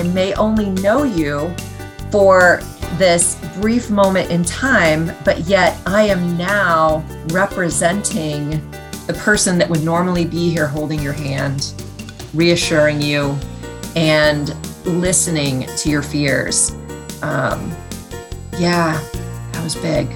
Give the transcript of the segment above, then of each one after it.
I may only know you for this brief moment in time, but yet I am now representing the person that would normally be here holding your hand, reassuring you, and listening to your fears. Um, yeah, that was big.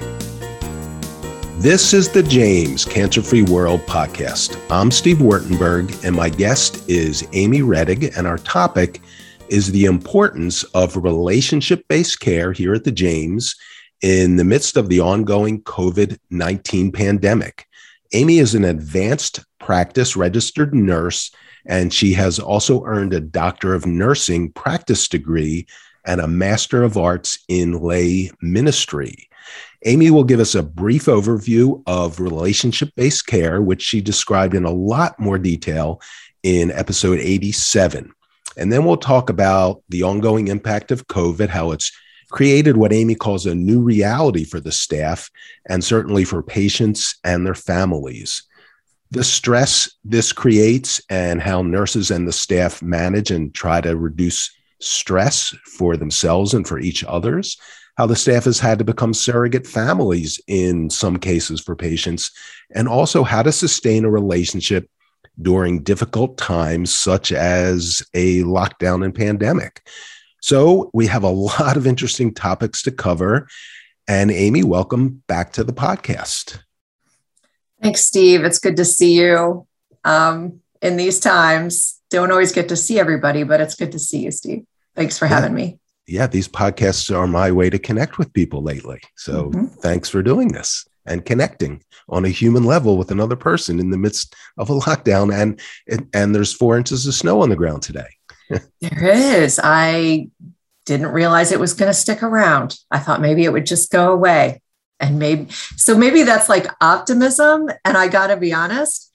This is the James Cancer Free World podcast. I'm Steve Wartenberg, and my guest is Amy Rettig, and our topic is the importance of relationship based care here at the James in the midst of the ongoing COVID 19 pandemic. Amy is an advanced practice registered nurse, and she has also earned a Doctor of Nursing practice degree and a Master of Arts in Lay Ministry. Amy will give us a brief overview of relationship based care, which she described in a lot more detail in episode 87. And then we'll talk about the ongoing impact of COVID, how it's created what Amy calls a new reality for the staff and certainly for patients and their families. The stress this creates and how nurses and the staff manage and try to reduce stress for themselves and for each others how the staff has had to become surrogate families in some cases for patients, and also how to sustain a relationship during difficult times such as a lockdown and pandemic. So, we have a lot of interesting topics to cover. And Amy, welcome back to the podcast. Thanks, Steve. It's good to see you um, in these times. Don't always get to see everybody, but it's good to see you, Steve. Thanks for yeah. having me yeah, these podcasts are my way to connect with people lately. So mm-hmm. thanks for doing this and connecting on a human level with another person in the midst of a lockdown. And and, there's four inches of snow on the ground today. there is. I didn't realize it was going to stick around. I thought maybe it would just go away. And maybe so maybe that's like optimism. And I got to be honest,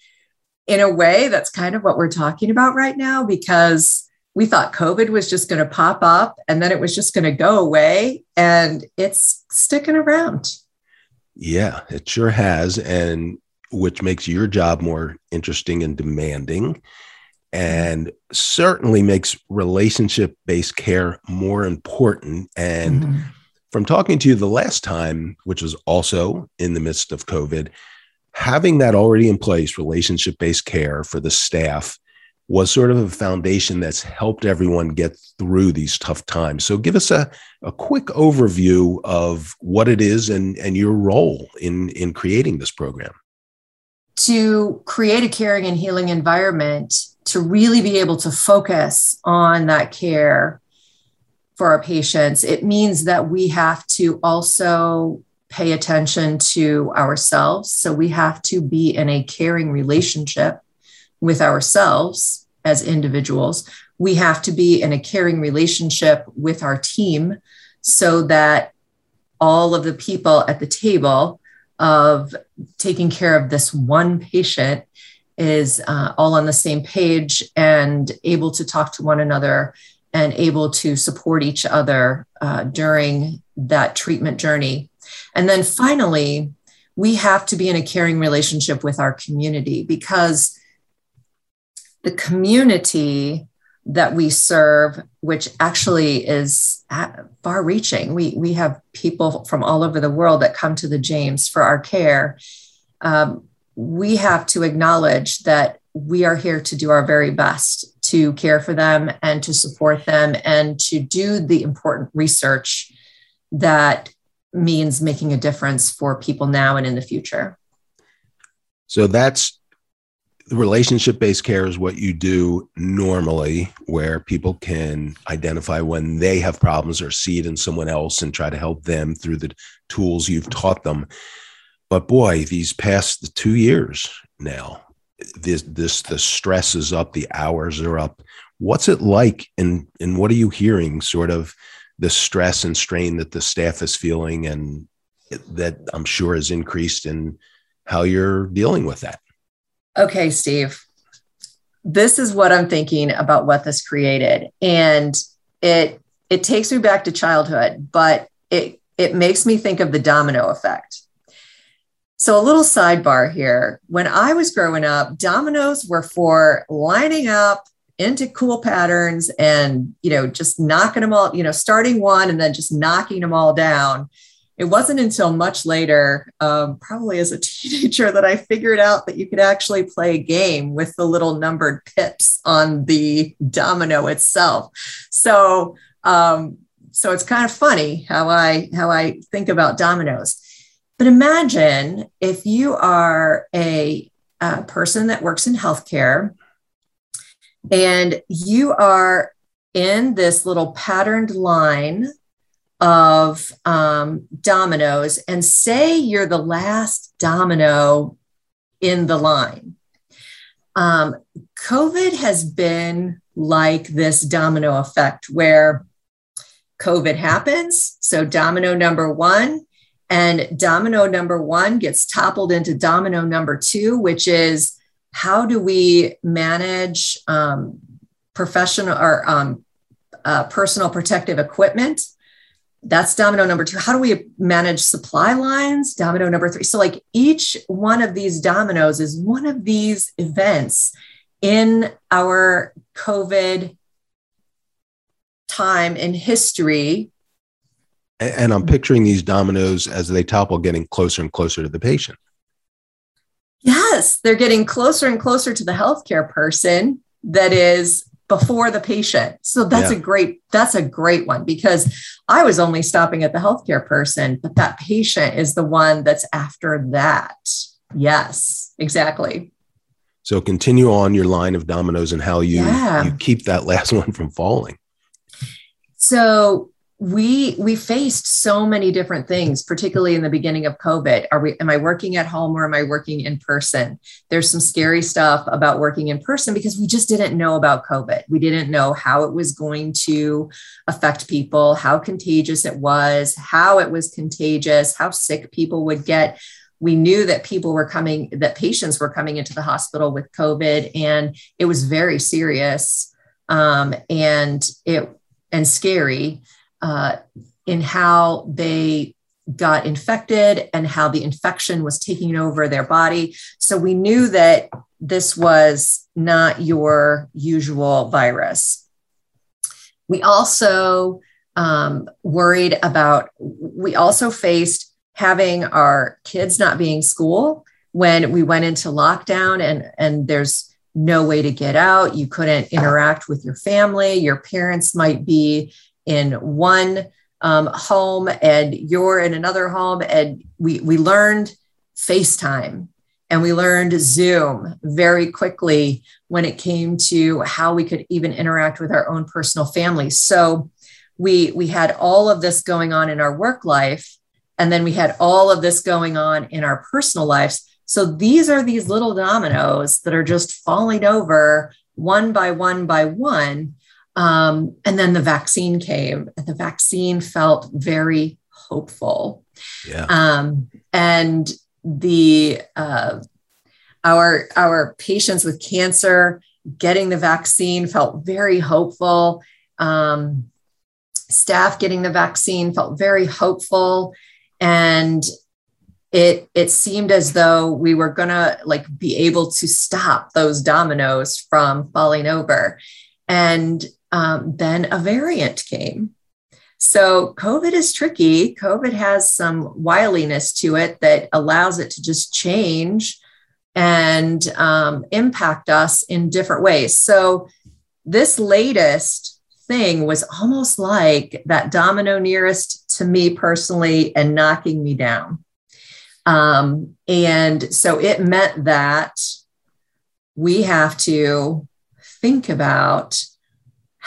in a way, that's kind of what we're talking about right now because we thought COVID was just going to pop up and then it was just going to go away. And it's sticking around. Yeah, it sure has. And which makes your job more interesting and demanding and certainly makes relationship based care more important. And mm-hmm. from talking to you the last time, which was also in the midst of COVID, having that already in place, relationship based care for the staff was sort of a foundation that's helped everyone get through these tough times. So give us a, a quick overview of what it is and, and your role in, in creating this program. To create a caring and healing environment, to really be able to focus on that care for our patients, it means that we have to also pay attention to ourselves. So we have to be in a caring relationship with ourselves as individuals. We have to be in a caring relationship with our team so that all of the people at the table of taking care of this one patient is uh, all on the same page and able to talk to one another and able to support each other uh, during that treatment journey. And then finally, we have to be in a caring relationship with our community because the community that we serve, which actually is far reaching. We, we have people from all over the world that come to the James for our care. Um, we have to acknowledge that we are here to do our very best to care for them and to support them and to do the important research that means making a difference for people now and in the future. So that's relationship based care is what you do normally, where people can identify when they have problems or see it in someone else and try to help them through the tools you've taught them. But boy, these past two years now, this, this the stress is up, the hours are up. What's it like, and and what are you hearing? Sort of the stress and strain that the staff is feeling, and that I'm sure has increased, and how you're dealing with that okay, Steve, this is what I'm thinking about what this created. And it it takes me back to childhood, but it it makes me think of the domino effect. So a little sidebar here. When I was growing up, dominoes were for lining up into cool patterns and you know just knocking them all you know starting one and then just knocking them all down it wasn't until much later um, probably as a teenager that i figured out that you could actually play a game with the little numbered pips on the domino itself. So um, so it's kind of funny how i how i think about dominoes. But imagine if you are a, a person that works in healthcare and you are in this little patterned line of um, dominoes, and say you're the last domino in the line. Um, COVID has been like this domino effect where COVID happens. So, domino number one, and domino number one gets toppled into domino number two, which is how do we manage um, professional or um, uh, personal protective equipment? That's domino number two. How do we manage supply lines? Domino number three. So, like each one of these dominoes is one of these events in our COVID time in history. And I'm picturing these dominoes as they topple, getting closer and closer to the patient. Yes, they're getting closer and closer to the healthcare person that is before the patient. So that's yeah. a great that's a great one because I was only stopping at the healthcare person, but that patient is the one that's after that. Yes, exactly. So continue on your line of dominoes and how you yeah. you keep that last one from falling. So we we faced so many different things particularly in the beginning of covid. Are we am i working at home or am i working in person? There's some scary stuff about working in person because we just didn't know about covid. We didn't know how it was going to affect people how contagious it was how it was contagious how sick people would get. We knew that people were coming that patients were coming into the hospital with covid and it was very serious um, and it and scary uh, in how they got infected and how the infection was taking over their body. So we knew that this was not your usual virus. We also um, worried about, we also faced having our kids not being school when we went into lockdown and, and there's no way to get out. You couldn't interact with your family. Your parents might be in one um, home and you're in another home. And we, we learned FaceTime and we learned Zoom very quickly when it came to how we could even interact with our own personal families. So we, we had all of this going on in our work life. And then we had all of this going on in our personal lives. So these are these little dominoes that are just falling over one by one by one. Um, and then the vaccine came, and the vaccine felt very hopeful. Yeah. Um, and the uh, our our patients with cancer getting the vaccine felt very hopeful. Um, staff getting the vaccine felt very hopeful, and it it seemed as though we were gonna like be able to stop those dominoes from falling over. And um, then a variant came. So COVID is tricky. COVID has some wiliness to it that allows it to just change and um, impact us in different ways. So this latest thing was almost like that domino nearest to me personally and knocking me down. Um, and so it meant that we have to think about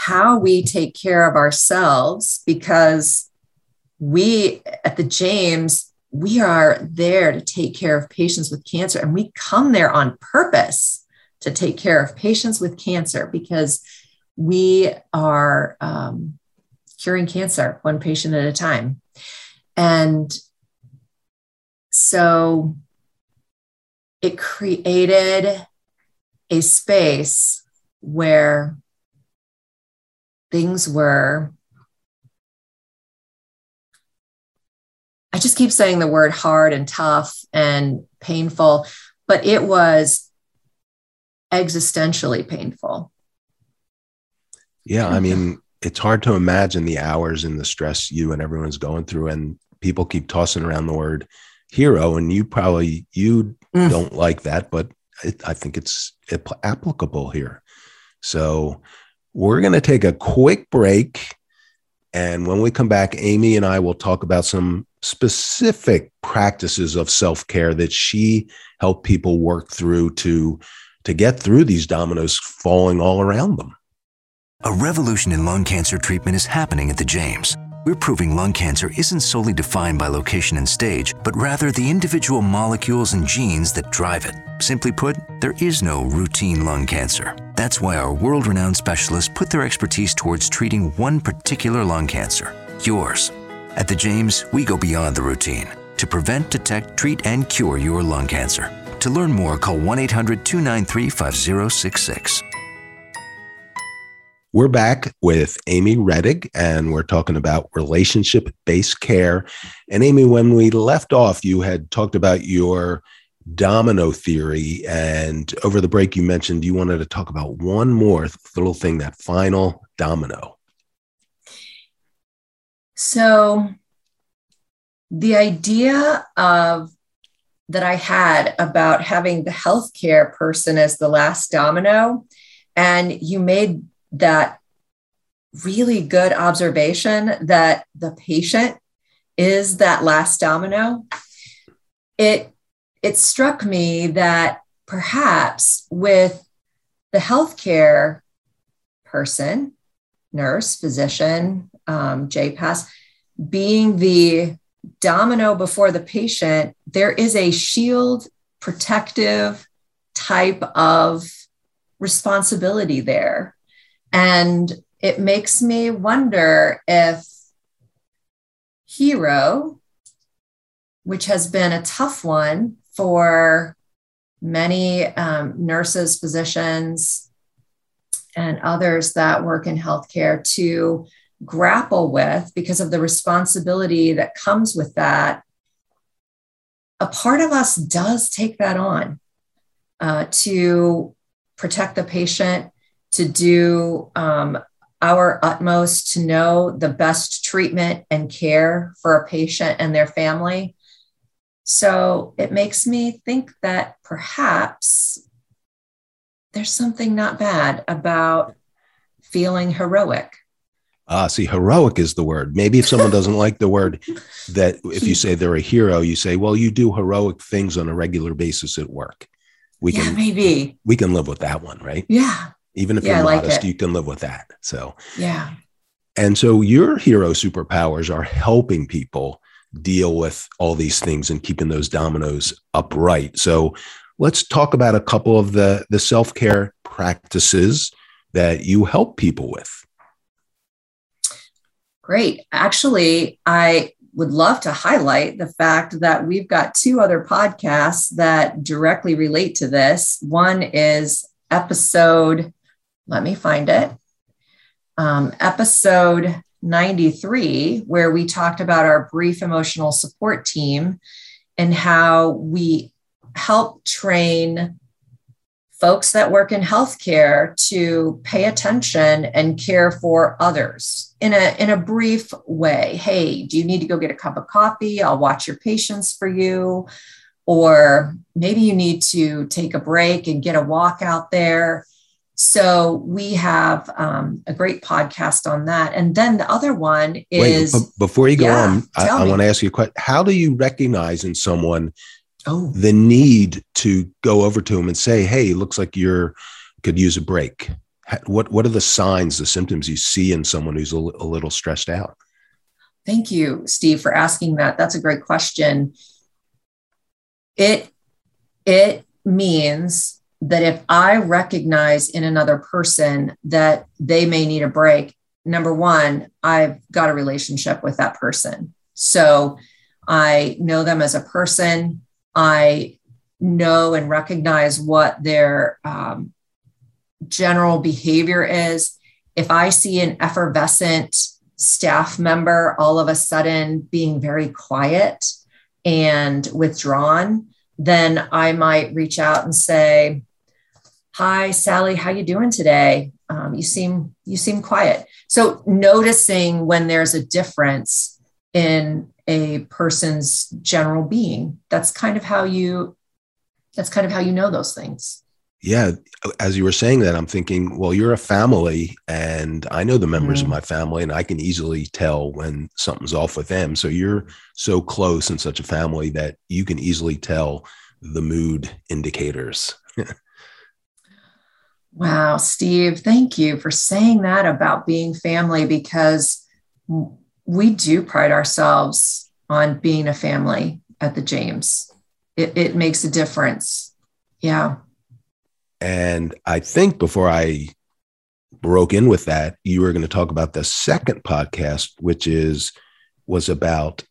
how we take care of ourselves because we at the James, we are there to take care of patients with cancer and we come there on purpose to take care of patients with cancer because we are um, curing cancer one patient at a time. And so it created a space where things were I just keep saying the word hard and tough and painful, but it was existentially painful. Yeah, I mean, it's hard to imagine the hours and the stress you and everyone's going through, and people keep tossing around the word hero, and you probably you mm. don't like that, but it, I think it's applicable here. So we're going to take a quick break. And when we come back, Amy and I will talk about some specific practices of self care that she helped people work through to, to get through these dominoes falling all around them. A revolution in lung cancer treatment is happening at the James. We're proving lung cancer isn't solely defined by location and stage, but rather the individual molecules and genes that drive it. Simply put, there is no routine lung cancer. That's why our world renowned specialists put their expertise towards treating one particular lung cancer yours. At the James, we go beyond the routine to prevent, detect, treat, and cure your lung cancer. To learn more, call 1 800 293 5066. We're back with Amy Rettig, and we're talking about relationship based care. And Amy, when we left off, you had talked about your domino theory. And over the break, you mentioned you wanted to talk about one more little thing that final domino. So, the idea of that I had about having the healthcare person as the last domino, and you made that really good observation that the patient is that last domino it it struck me that perhaps with the healthcare person nurse physician um, jpass being the domino before the patient there is a shield protective type of responsibility there. And it makes me wonder if hero, which has been a tough one for many um, nurses, physicians, and others that work in healthcare to grapple with because of the responsibility that comes with that. A part of us does take that on uh, to protect the patient, to do um, our utmost to know the best treatment and care for a patient and their family. So it makes me think that perhaps there's something not bad about feeling heroic. Ah, see, heroic is the word. Maybe if someone doesn't like the word, that if you say they're a hero, you say, well, you do heroic things on a regular basis at work. We yeah, can maybe we can live with that one, right? Yeah. Even if yeah, you're modest, you can live with that. So, yeah. And so your hero superpowers are helping people deal with all these things and keeping those dominoes upright. So, let's talk about a couple of the the self-care practices that you help people with. Great. Actually, I would love to highlight the fact that we've got two other podcasts that directly relate to this. One is episode let me find it. Um, episode 93, where we talked about our brief emotional support team and how we help train folks that work in healthcare to pay attention and care for others in a in a brief way. Hey do you need to go get a cup of coffee? I'll watch your patients for you. Or maybe you need to take a break and get a walk out there so we have um, a great podcast on that. And then the other one is. Wait, before you go yeah, on, I, I want to ask you a question. How do you recognize in someone oh. the need to go over to them and say, "Hey, looks like you're could use a break"? What What are the signs, the symptoms you see in someone who's a, a little stressed out? Thank you, Steve, for asking that. That's a great question. It it means that if I recognize in another person that they may need a break, number one, I've got a relationship with that person. So I know them as a person. I know and recognize what their um, general behavior is. If I see an effervescent staff member all of a sudden being very quiet and withdrawn, then I might reach out and say, hi sally how you doing today? Um, you seem you seem quiet. So noticing when there's a difference in a person's general being that's kind of how you that's kind of how you know those things. Yeah as you were saying that i'm thinking well you're a family and i know the members mm. of my family and i can easily tell when something's off with them. So you're so close in such a family that you can easily tell the mood indicators wow steve thank you for saying that about being family because we do pride ourselves on being a family at the james it, it makes a difference yeah and I think before I broke in with that, you were going to talk about the second podcast, which is was about.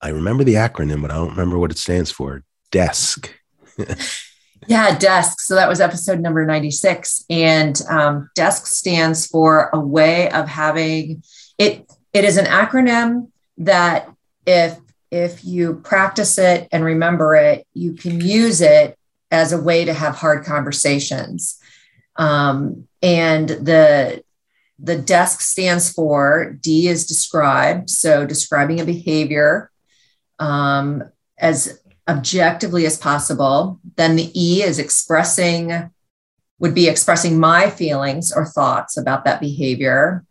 I remember the acronym, but I don't remember what it stands for. DESC. yeah, DESC. So that was episode number ninety six, and um, DESC stands for a way of having it. It is an acronym that if if you practice it and remember it, you can use it as a way to have hard conversations. Um, and the the DESC stands for D is describe, so describing a behavior um, as objectively as possible. Then the E is expressing, would be expressing my feelings or thoughts about that behavior.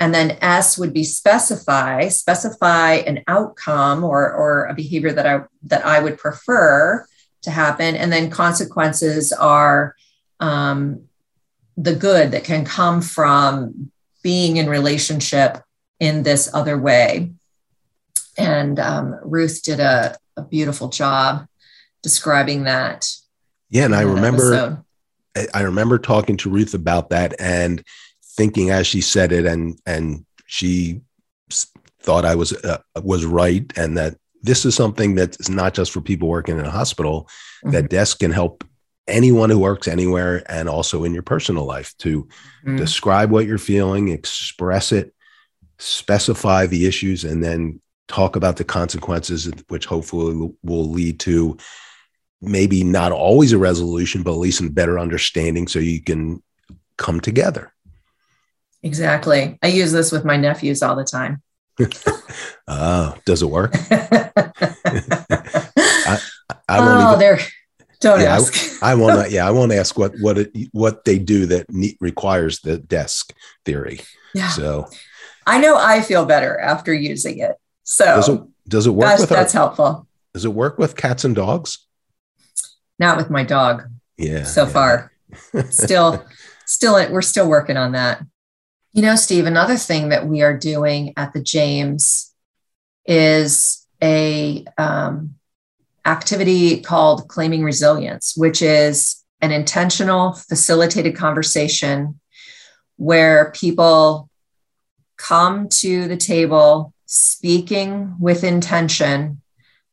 And then S would be specify, specify an outcome or, or a behavior that I that I would prefer to happen. And then consequences are um, the good that can come from being in relationship in this other way. And um, Ruth did a, a, beautiful job describing that. Yeah, and I remember, episode. I remember talking to Ruth about that and thinking as she said it, and and she thought I was uh, was right, and that this is something that's not just for people working in a hospital. Mm-hmm. That DESC can help anyone who works anywhere and also in your personal life to mm-hmm. describe what you're feeling, express it, specify the issues, and then talk about the consequences, which hopefully will lead to maybe not always a resolution, but at least a better understanding so you can come together. Exactly. I use this with my nephews all the time. uh, does it work? I, I won't oh, even, they're don't yeah, ask. I, I won't. Yeah, I won't ask what what it, what they do that need, requires the DESC theory. Yeah. So I know I feel better after using it. So does it, does it work that's, with that's our, helpful. Does it work with cats and dogs? Not with my dog. Yeah. So yeah. far, still, still, we're still working on that. You know, Steve, another thing that we are doing at the James is a um, activity called Claiming Resilience, which is an intentional, facilitated conversation where people come to the table speaking with intention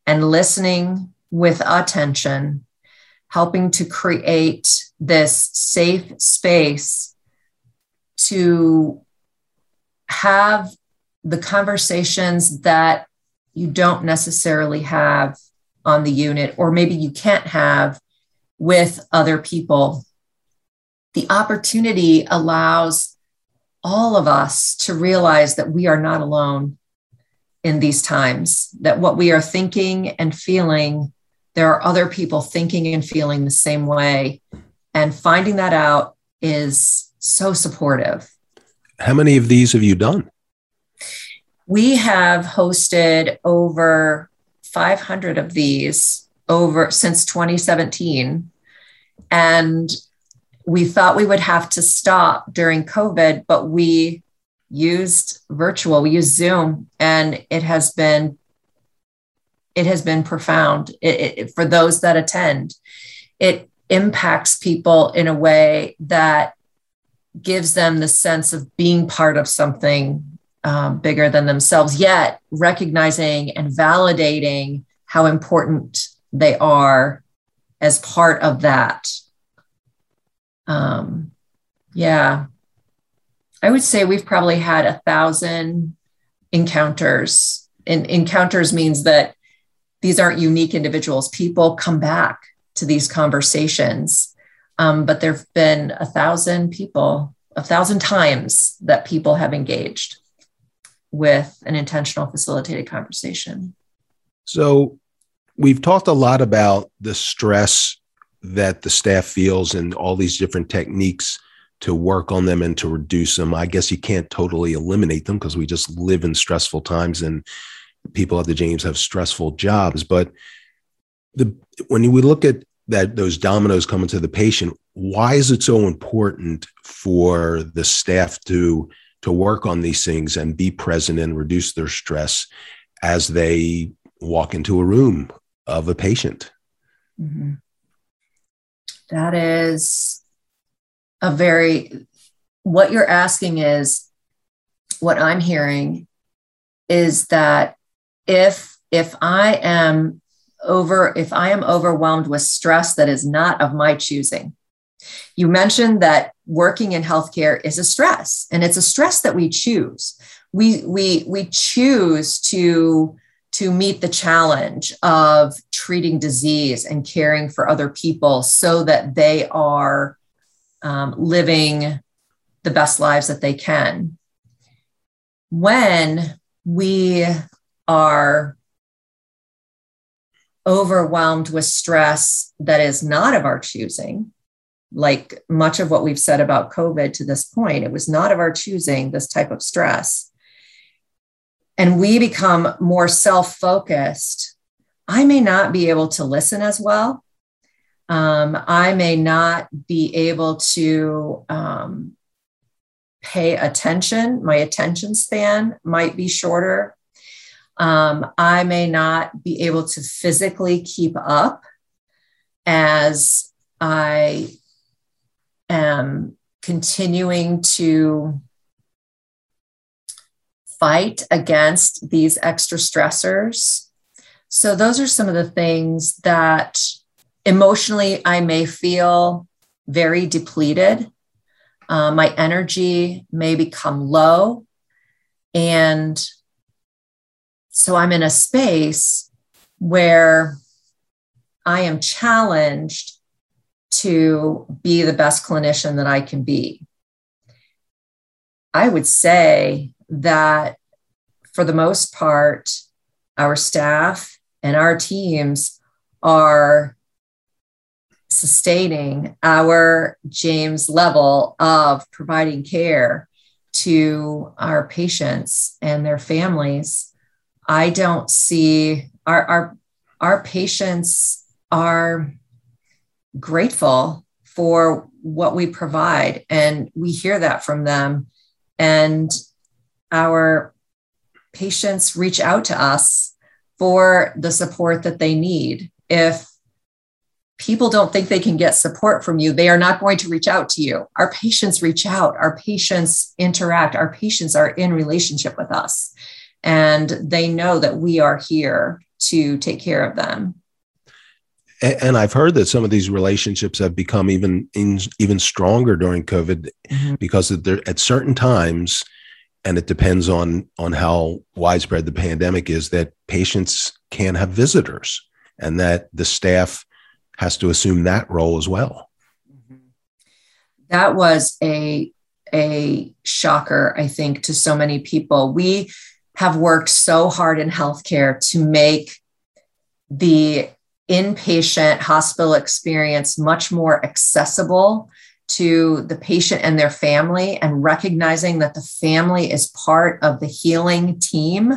and listening with attention, helping to create this safe space to have the conversations that you don't necessarily have on the unit, or maybe you can't have with other people. The opportunity allows all of us to realize that we are not alone in these times, that what we are thinking and feeling, there are other people thinking and feeling the same way. And finding that out is so supportive. How many of these have you done? We have hosted over 500 of these over since 2017 and we thought we would have to stop during covid but we used virtual we used zoom and it has been it has been profound it, it, for those that attend it impacts people in a way that gives them the sense of being part of something um, bigger than themselves, yet recognizing and validating how important they are as part of that. Um, yeah, I would say we've probably had a thousand encounters. And encounters means that these aren't unique individuals. People come back to these conversations um, but there have been a thousand people a thousand times that people have engaged with an intentional facilitated conversation. So, we've talked a lot about the stress that the staff feels and all these different techniques to work on them and to reduce them. I guess you can't totally eliminate them because we just live in stressful times and people at the James have stressful jobs. But the when we look at that those dominoes coming to the patient, why is it so important for the staff to to work on these things and be present and reduce their stress as they walk into a room of a patient? Mm-hmm. That is a very, what you're asking is what I'm hearing is that if if I am over if I am overwhelmed with stress that is not of my choosing. You mentioned that working in healthcare is a stress and it's a stress that we choose. We we we choose to to meet the challenge of treating disease and caring for other people so that they are um, living the best lives that they can. When we are overwhelmed with stress that is not of our choosing, like much of what we've said about COVID to this point, it was not of our choosing, this type of stress and we become more self focused, I may not be able to listen as well. Um, I may not be able to um, pay attention. My attention span might be shorter. Um, I may not be able to physically keep up as I am continuing to fight against these extra stressors. So, those are some of the things that emotionally I may feel very depleted. Uh, my energy may become low. And so I'm in a space where I am challenged to be the best clinician that I can be. I would say that for the most part, our staff and our teams are sustaining our James level of providing care to our patients and their families. I don't see our, our, our patients are grateful for what we provide, and we hear that from them. And our patients reach out to us for the support that they need. If people don't think they can get support from you, they are not going to reach out to you. Our patients reach out, our patients interact, our patients are in relationship with us, and they know that we are here to take care of them. And I've heard that some of these relationships have become even even stronger during COVID mm-hmm. because at certain times and it depends on on how widespread the pandemic is that patients can have visitors and that the staff has to assume that role as well. Mm-hmm. That was a a shocker i think to so many people. We have worked so hard in healthcare to make the inpatient hospital experience much more accessible to the patient and their family and recognizing that the family is part of the healing team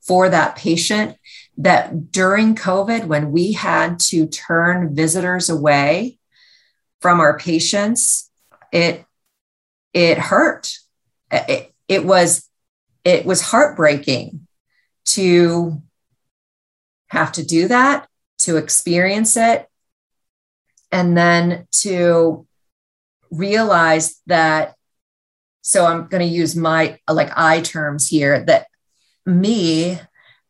for that patient that during covid when we had to turn visitors away from our patients it it hurt. It, it was it was heartbreaking to have to do that to experience it and then to realize that so i'm going to use my like i terms here that me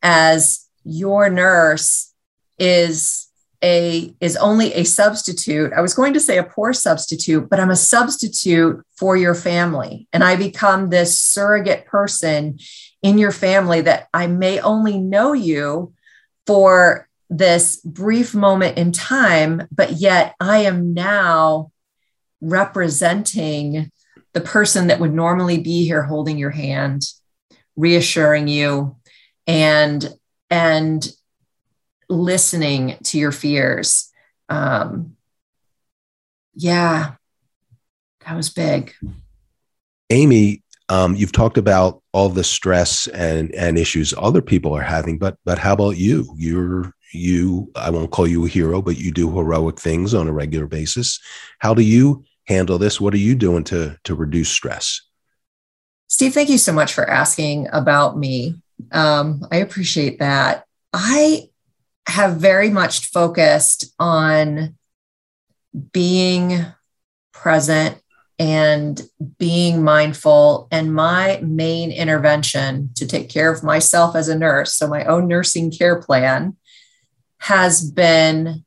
as your nurse is a is only a substitute. I was going to say a poor substitute but i'm a substitute for your family. And i become this surrogate person in your family that i may only know you for this brief moment in time but yet i am now representing the person that would normally be here holding your hand, reassuring you, and and listening to your fears. Um, yeah, that was big. Amy, um, you've talked about all the stress and and issues other people are having, but but how about you? You're you. I won't call you a hero, but you do heroic things on a regular basis. How do you handle this? What are you doing to to reduce stress? Steve, thank you so much for asking about me. Um, I appreciate that. I have very much focused on being present and being mindful. And my main intervention to take care of myself as a nurse, so my own nursing care plan, has been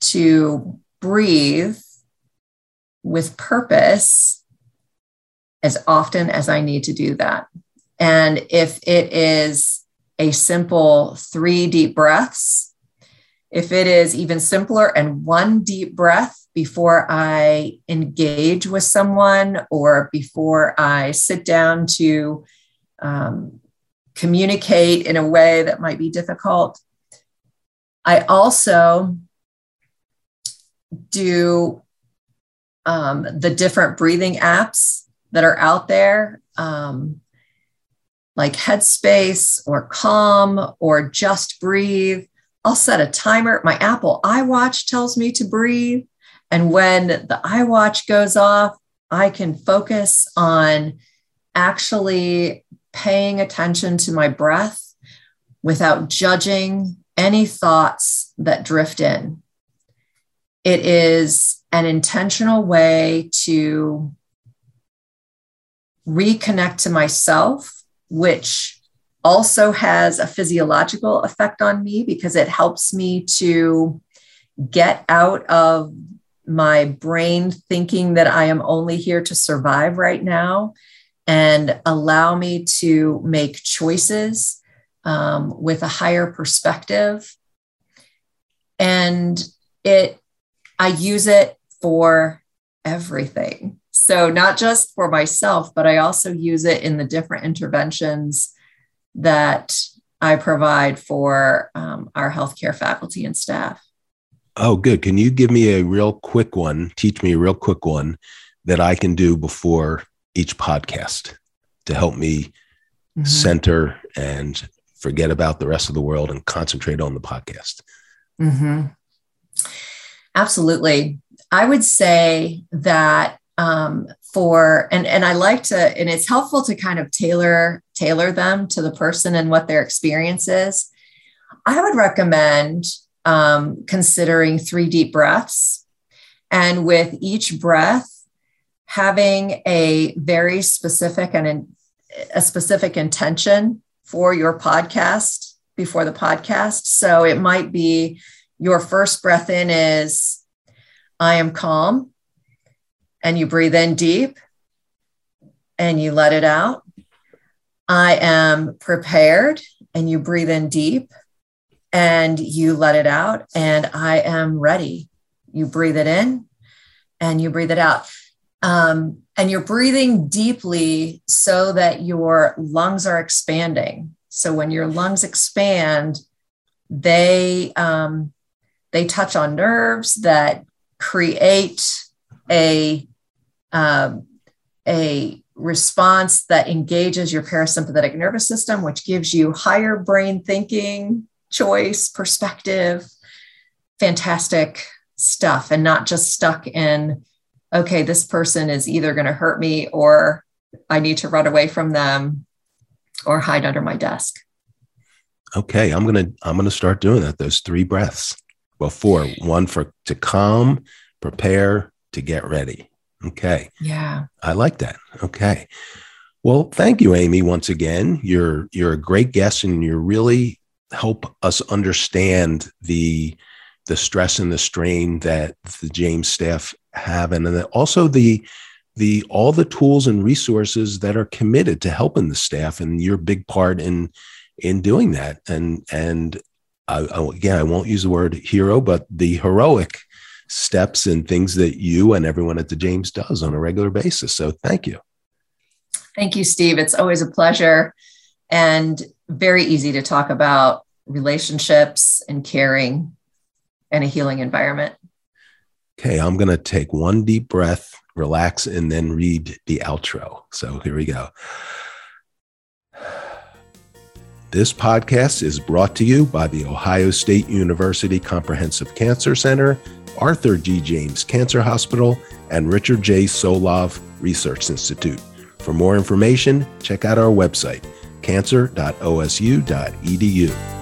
to breathe with purpose as often as I need to do that. And if it is a simple three deep breaths, if it is even simpler and one deep breath before I engage with someone or before I sit down to um, communicate in a way that might be difficult. I also do um, the different breathing apps that are out there. Um, like Headspace or Calm or Just Breathe. I'll set a timer. My Apple iWatch tells me to breathe. And when the iWatch goes off, I can focus on actually paying attention to my breath without judging any thoughts that drift in. It is an intentional way to reconnect to myself which also has a physiological effect on me because it helps me to get out of my brain thinking that I am only here to survive right now and allow me to make choices um, with a higher perspective. And it, I use it for everything. So, not just for myself, but I also use it in the different interventions that I provide for um, our healthcare faculty and staff. Oh, good. Can you give me a real quick one? Teach me a real quick one that I can do before each podcast to help me mm-hmm. center and forget about the rest of the world and concentrate on the podcast. Mm-hmm. Absolutely. I would say that um, for and and I like to and it's helpful to kind of tailor tailor them to the person and what their experience is. I would recommend um, considering three deep breaths, and with each breath having a very specific and in, a specific intention for your podcast before the podcast. So it might be your first breath in is I am calm and you breathe in deep and you let it out. I am prepared and you breathe in deep and you let it out. And I am ready. You breathe it in and you breathe it out. Um, and you're breathing deeply so that your lungs are expanding. So when your lungs expand, they um, they touch on nerves that create a um, a response that engages your parasympathetic nervous system, which gives you higher brain thinking, choice, perspective, fantastic stuff, and not just stuck in, okay, this person is either going to hurt me or I need to run away from them or hide under my desk. Okay, I'm gonna I'm gonna start doing that. Those three breaths. Well, four. One for to calm, prepare, to get ready. Okay. Yeah. I like that. Okay. Well, thank you, Amy, once again. You're you're a great guest and you really help us understand the the stress and the strain that the James staff have and then also the the all the tools and resources that are committed to helping the staff and your big part in in doing that and and I, I, again I won't use the word hero but the heroic steps and things that you and everyone at the James does on a regular basis. So thank you. Thank you, Steve. It's always a pleasure and very easy to talk about relationships and caring and a healing environment. Okay, I'm going to take one deep breath, relax, and then read the outro. So here we go. This podcast is brought to you by the Ohio State University Comprehensive Cancer Center, Arthur G. James Cancer Hospital, and Richard J. Solove Research Institute. For more information, check out our website, cancer.osu.edu.